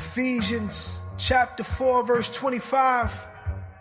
Ephesians chapter 4, verse 25.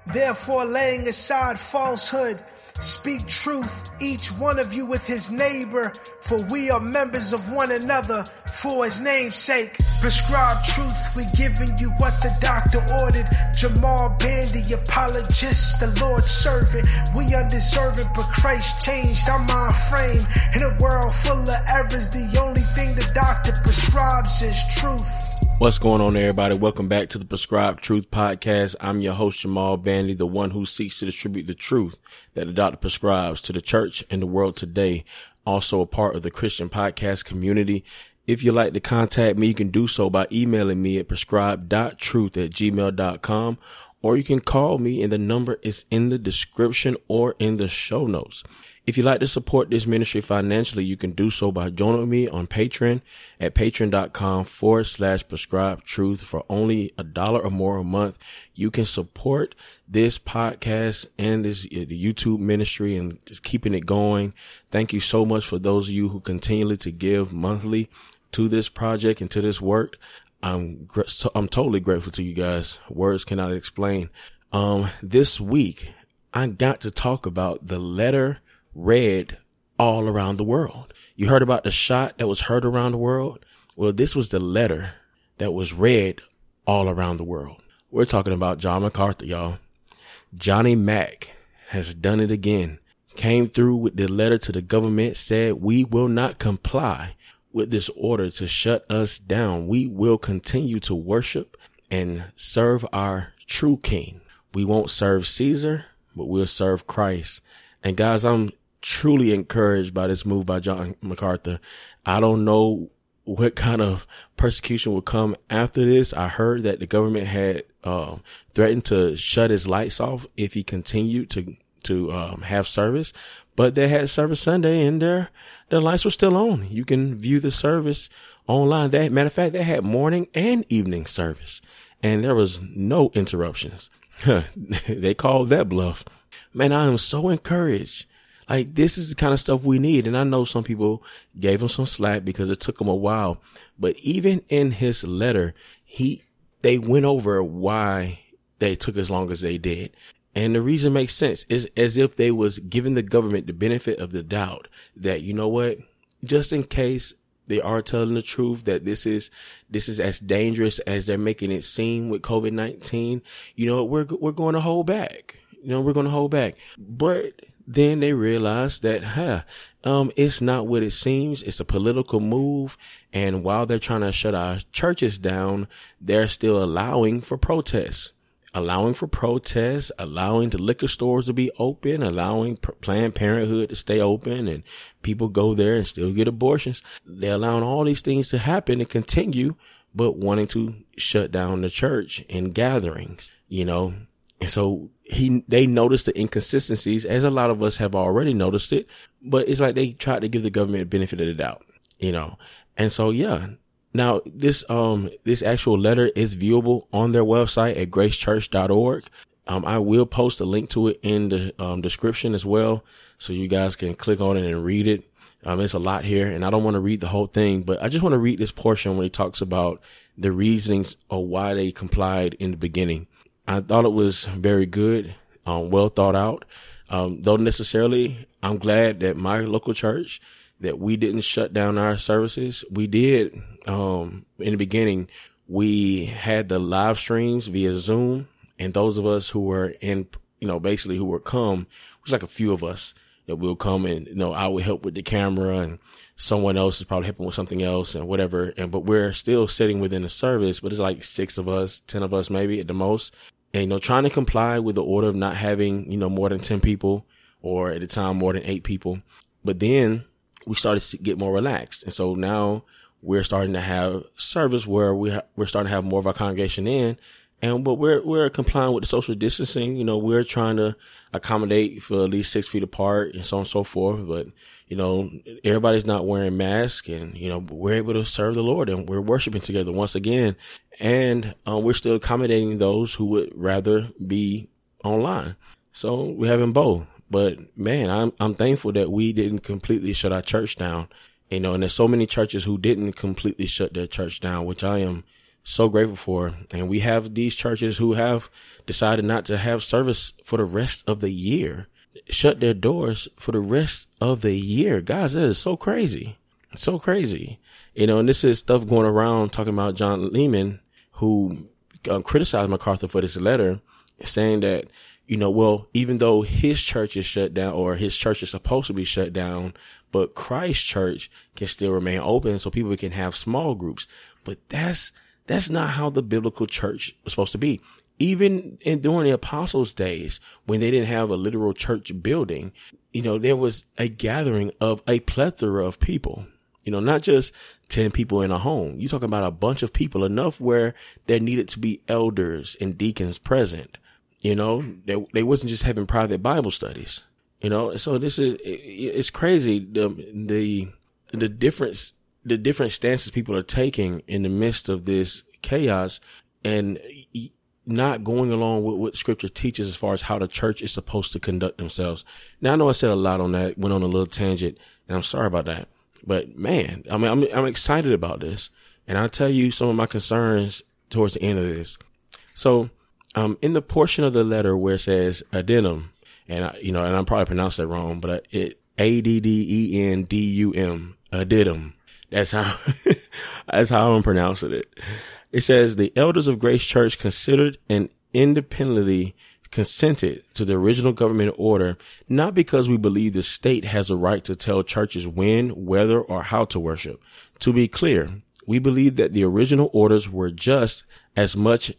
Therefore, laying aside falsehood, speak truth, each one of you with his neighbor, for we are members of one another for his name's sake. Prescribe truth, We're giving you what the doctor ordered. Jamal Bandy, apologist, the Lord's servant. We undeserving, but Christ changed our mind frame. In a world full of errors, the only thing the doctor prescribes is truth. What's going on, everybody? Welcome back to the Prescribed Truth Podcast. I'm your host, Jamal Bandy, the one who seeks to distribute the truth that the doctor prescribes to the church and the world today. Also a part of the Christian podcast community. If you'd like to contact me, you can do so by emailing me at prescribed.truth at gmail.com or you can call me and the number is in the description or in the show notes. If you'd like to support this ministry financially, you can do so by joining me on Patreon at patreon.com forward slash prescribed truth for only a dollar or more a month. You can support this podcast and this the YouTube ministry and just keeping it going. Thank you so much for those of you who continually to give monthly to this project and to this work. I'm I'm totally grateful to you guys. Words cannot explain. Um, this week I got to talk about the letter read all around the world. You heard about the shot that was heard around the world? Well, this was the letter that was read all around the world. We're talking about John MacArthur, y'all. Johnny Mac has done it again. Came through with the letter to the government, said, we will not comply with this order to shut us down. We will continue to worship and serve our true king. We won't serve Caesar, but we'll serve Christ. And guys, I'm truly encouraged by this move by John MacArthur. I don't know what kind of persecution will come after this. I heard that the government had uh, threatened to shut his lights off if he continued to to um, have service, but they had service Sunday and their their lights were still on. You can view the service online. That matter of fact, they had morning and evening service, and there was no interruptions. they called that bluff. Man, I am so encouraged like this is the kind of stuff we need. And I know some people gave him some slack because it took him a while. But even in his letter, he, they went over why they took as long as they did. And the reason makes sense. It's as if they was giving the government the benefit of the doubt that, you know what, just in case they are telling the truth that this is, this is as dangerous as they're making it seem with COVID-19, you know, we're, we're going to hold back. You know, we're going to hold back. But then they realize that, huh, um, it's not what it seems. It's a political move. And while they're trying to shut our churches down, they're still allowing for protests, allowing for protests, allowing the liquor stores to be open, allowing Planned Parenthood to stay open and people go there and still get abortions. They're allowing all these things to happen and continue, but wanting to shut down the church and gatherings, you know, and so he, they noticed the inconsistencies as a lot of us have already noticed it, but it's like they tried to give the government a benefit of the doubt, you know? And so, yeah. Now, this, um, this actual letter is viewable on their website at gracechurch.org. Um, I will post a link to it in the, um, description as well. So you guys can click on it and read it. Um, it's a lot here and I don't want to read the whole thing, but I just want to read this portion where he talks about the reasons of why they complied in the beginning. I thought it was very good, um, well thought out. Um, though necessarily, I'm glad that my local church that we didn't shut down our services. We did, um, in the beginning, we had the live streams via Zoom and those of us who were in, you know, basically who were come, it was like a few of us that will come and, you know, I would help with the camera and someone else is probably helping with something else and whatever. And, but we're still sitting within the service, but it's like six of us, 10 of us maybe at the most and, you know, trying to comply with the order of not having, you know, more than 10 people or at the time more than eight people. But then we started to get more relaxed. And so now we're starting to have service where we ha- we're starting to have more of our congregation in. And, but we're, we're complying with the social distancing. You know, we're trying to accommodate for at least six feet apart and so on and so forth. But, you know, everybody's not wearing masks and, you know, we're able to serve the Lord and we're worshiping together once again. And um, we're still accommodating those who would rather be online. So we're having both. But man, I'm, I'm thankful that we didn't completely shut our church down. You know, and there's so many churches who didn't completely shut their church down, which I am so grateful for. And we have these churches who have decided not to have service for the rest of the year, shut their doors for the rest of the year. Guys, that is so crazy. So crazy. You know, and this is stuff going around talking about John Leeman, who uh, criticized MacArthur for this letter, saying that, you know, well, even though his church is shut down or his church is supposed to be shut down, but Christ church can still remain open so people can have small groups. But that's, that's not how the biblical church was supposed to be. Even in during the apostles days, when they didn't have a literal church building, you know, there was a gathering of a plethora of people. You know, not just 10 people in a home. You're talking about a bunch of people, enough where there needed to be elders and deacons present. You know, they, they wasn't just having private Bible studies. You know, so this is, it's crazy. The, the, the difference, the different stances people are taking in the midst of this chaos and not going along with what scripture teaches as far as how the church is supposed to conduct themselves. Now, I know I said a lot on that, went on a little tangent, and I'm sorry about that. But man, I mean, I'm, I'm excited about this. And I'll tell you some of my concerns towards the end of this. So, um, in the portion of the letter where it says addendum, and I, you know, and I'm probably pronounced that wrong, but it A D D E N D U M addendum. That's how that's how I'm pronouncing it. It says the elders of Grace Church considered and independently consented to the original government order, not because we believe the state has a right to tell churches when, whether, or how to worship. To be clear, we believe that the original orders were just as much,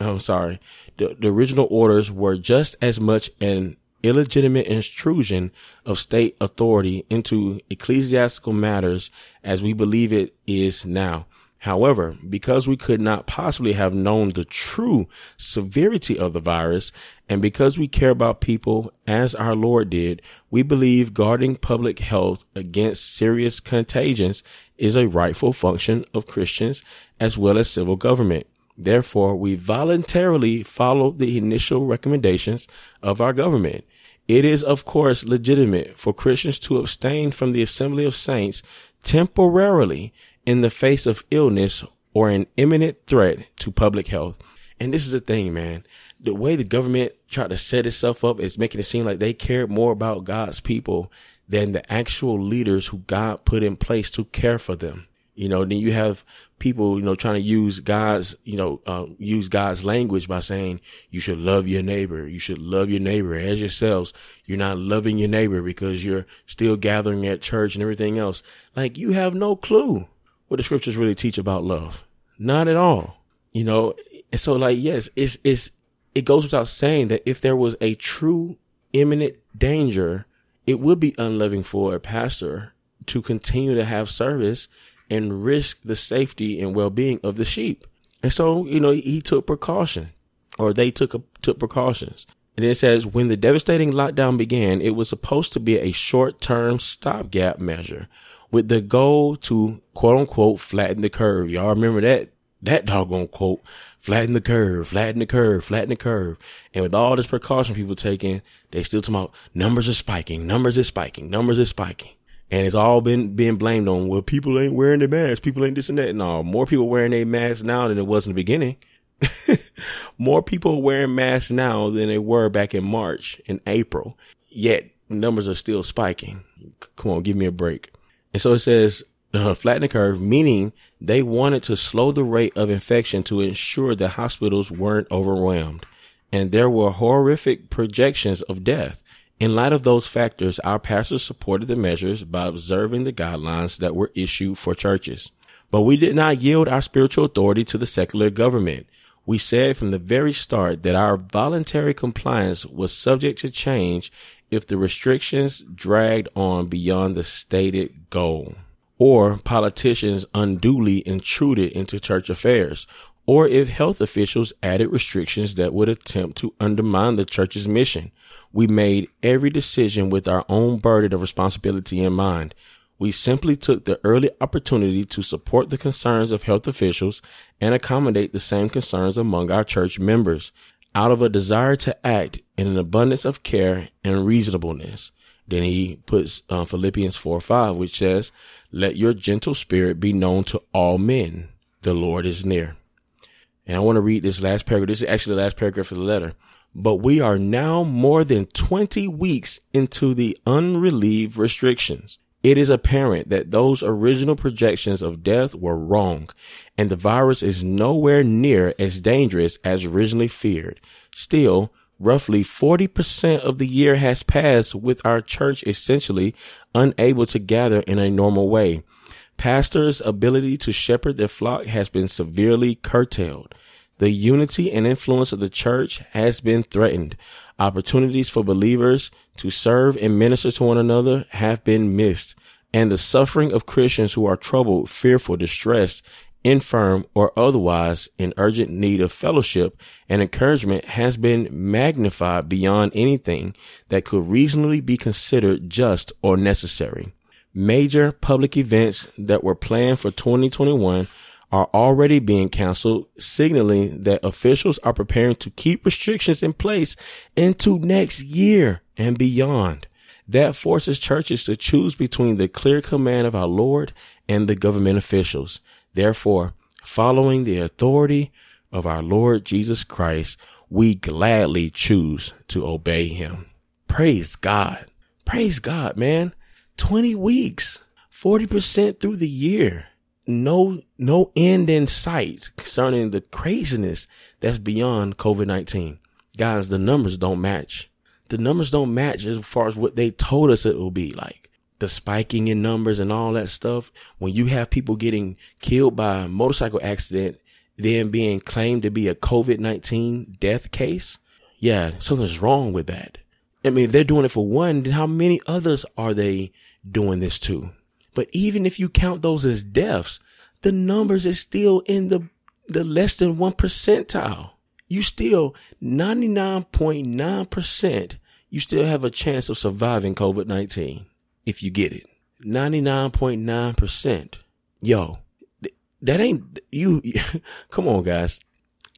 oh, I'm sorry, the, the original orders were just as much an illegitimate intrusion of state authority into ecclesiastical matters as we believe it is now. However, because we could not possibly have known the true severity of the virus, and because we care about people as our Lord did, we believe guarding public health against serious contagions is a rightful function of Christians as well as civil government. Therefore, we voluntarily follow the initial recommendations of our government. It is, of course, legitimate for Christians to abstain from the assembly of saints temporarily in the face of illness or an imminent threat to public health. And this is the thing, man. The way the government tried to set itself up is making it seem like they care more about God's people than the actual leaders who God put in place to care for them. You know, then you have people, you know, trying to use God's, you know, uh, use God's language by saying you should love your neighbor. You should love your neighbor as yourselves. You're not loving your neighbor because you're still gathering at church and everything else. Like you have no clue what the scriptures really teach about love. Not at all. You know, and so like, yes, it's, it's, it goes without saying that if there was a true imminent danger, it would be unloving for a pastor to continue to have service and risk the safety and well-being of the sheep. And so, you know, he took precaution or they took, took precautions. And it says, when the devastating lockdown began, it was supposed to be a short-term stopgap measure with the goal to quote unquote flatten the curve. Y'all remember that, that doggone quote, flatten the curve, flatten the curve, flatten the curve. And with all this precaution people taking, they still talking about numbers are spiking, numbers are spiking, numbers are spiking. And it's all been being blamed on, well, people ain't wearing their masks, people ain't this and that. No, more people wearing their masks now than it was in the beginning. more people wearing masks now than they were back in March and April. Yet numbers are still spiking. Come on, give me a break. And so it says, uh, flatten the curve, meaning they wanted to slow the rate of infection to ensure that hospitals weren't overwhelmed. And there were horrific projections of death. In light of those factors, our pastors supported the measures by observing the guidelines that were issued for churches. But we did not yield our spiritual authority to the secular government. We said from the very start that our voluntary compliance was subject to change if the restrictions dragged on beyond the stated goal, or politicians unduly intruded into church affairs, or if health officials added restrictions that would attempt to undermine the church's mission. We made every decision with our own burden of responsibility in mind. We simply took the early opportunity to support the concerns of health officials and accommodate the same concerns among our church members out of a desire to act in an abundance of care and reasonableness. Then he puts uh, Philippians 4 5, which says, Let your gentle spirit be known to all men. The Lord is near. And I want to read this last paragraph. This is actually the last paragraph of the letter. But we are now more than 20 weeks into the unrelieved restrictions. It is apparent that those original projections of death were wrong, and the virus is nowhere near as dangerous as originally feared. Still, roughly 40% of the year has passed with our church essentially unable to gather in a normal way. Pastors' ability to shepherd their flock has been severely curtailed. The unity and influence of the church has been threatened. Opportunities for believers to serve and minister to one another have been missed. And the suffering of Christians who are troubled, fearful, distressed, infirm, or otherwise in urgent need of fellowship and encouragement has been magnified beyond anything that could reasonably be considered just or necessary. Major public events that were planned for 2021 are already being canceled, signaling that officials are preparing to keep restrictions in place into next year and beyond. That forces churches to choose between the clear command of our Lord and the government officials. Therefore, following the authority of our Lord Jesus Christ, we gladly choose to obey him. Praise God. Praise God, man. 20 weeks, 40% through the year. No, no end in sight concerning the craziness that's beyond COVID-19. Guys, the numbers don't match. The numbers don't match as far as what they told us it will be like. The spiking in numbers and all that stuff. When you have people getting killed by a motorcycle accident, then being claimed to be a COVID-19 death case. Yeah, something's wrong with that. I mean, they're doing it for one, then how many others are they doing this to? But even if you count those as deaths, the numbers is still in the, the less than one percentile. You still 99.9%, you still have a chance of surviving COVID-19 if you get it. 99.9%. Yo, that ain't you. come on, guys.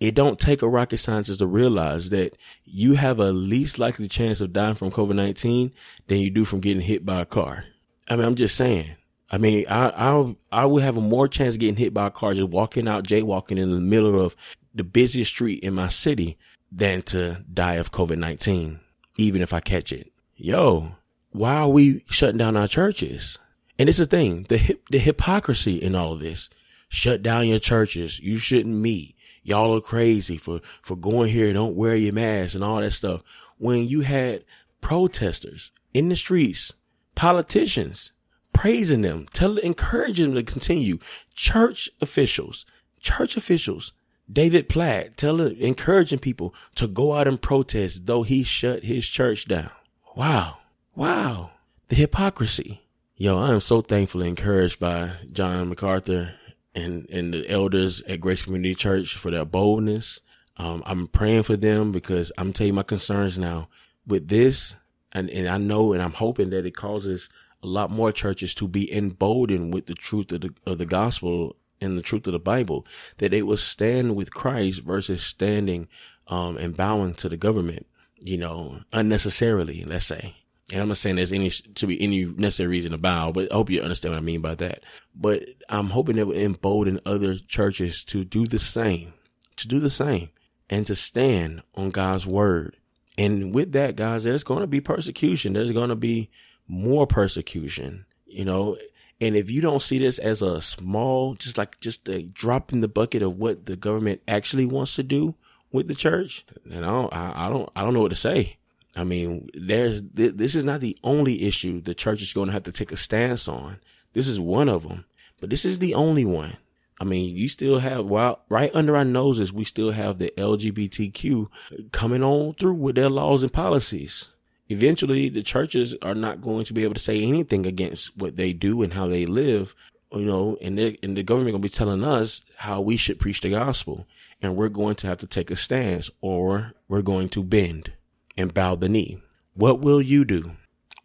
It don't take a rocket scientist to realize that you have a least likely chance of dying from COVID-19 than you do from getting hit by a car. I mean, I'm just saying. I mean, I, I, I would have a more chance of getting hit by a car just walking out, jaywalking in the middle of the busiest street in my city than to die of COVID-19, even if I catch it. Yo, why are we shutting down our churches? And it's the thing, the hip, the hypocrisy in all of this. Shut down your churches. You shouldn't meet. Y'all are crazy for, for going here. Don't wear your mask and all that stuff. When you had protesters in the streets, politicians praising them, tell, encouraging them to continue. Church officials, church officials, David Platt, telling, encouraging people to go out and protest, though he shut his church down. Wow. Wow. The hypocrisy. Yo, I am so thankful and encouraged by John MacArthur and, and the elders at Grace Community Church for their boldness. Um, I'm praying for them because I'm telling you my concerns now with this. And, and I know and I'm hoping that it causes a lot more churches to be emboldened with the truth of the, of the gospel and the truth of the Bible, that they will stand with Christ versus standing um, and bowing to the government, you know, unnecessarily, let's say. And I'm not saying there's any to be any necessary reason to bow, but I hope you understand what I mean by that. But I'm hoping that will embolden other churches to do the same, to do the same, and to stand on God's word. And with that, guys, there's going to be persecution. There's going to be more persecution, you know. And if you don't see this as a small, just like just a drop in the bucket of what the government actually wants to do with the church, then I don't, I, I don't, I don't know what to say. I mean, there's this is not the only issue the church is going to have to take a stance on. This is one of them, but this is the only one. I mean, you still have while right under our noses, we still have the LGBTQ coming on through with their laws and policies eventually the churches are not going to be able to say anything against what they do and how they live, you know, and, and the government going to be telling us how we should preach the gospel. And we're going to have to take a stance or we're going to bend and bow the knee. What will you do?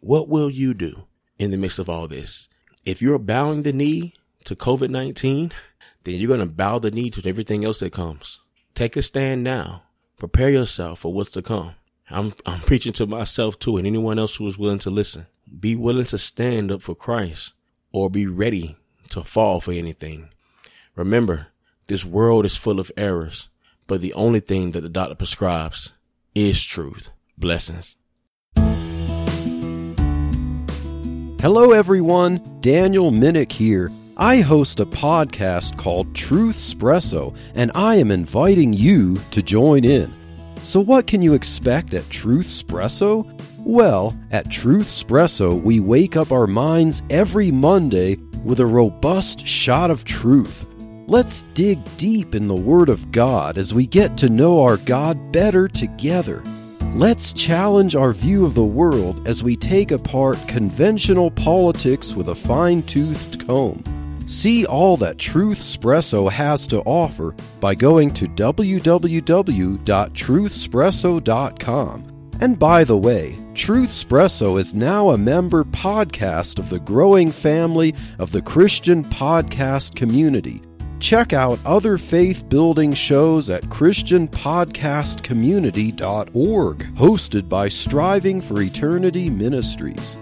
What will you do in the midst of all this? If you're bowing the knee to COVID 19, then you're going to bow the knee to everything else that comes. Take a stand now. Prepare yourself for what's to come. I'm I'm preaching to myself too, and anyone else who is willing to listen. Be willing to stand up for Christ, or be ready to fall for anything. Remember, this world is full of errors. but the only thing that the doctor prescribes is truth. Blessings. Hello, everyone. Daniel Minnick here. I host a podcast called Truth Espresso, and I am inviting you to join in. So, what can you expect at Truth Espresso? Well, at Truth Espresso, we wake up our minds every Monday with a robust shot of truth. Let's dig deep in the Word of God as we get to know our God better together. Let's challenge our view of the world as we take apart conventional politics with a fine toothed comb. See all that Truth Espresso has to offer by going to www.truthespresso.com. And by the way, Truth Espresso is now a member podcast of the growing family of the Christian podcast community. Check out other faith building shows at ChristianPodcastCommunity.org, hosted by Striving for Eternity Ministries.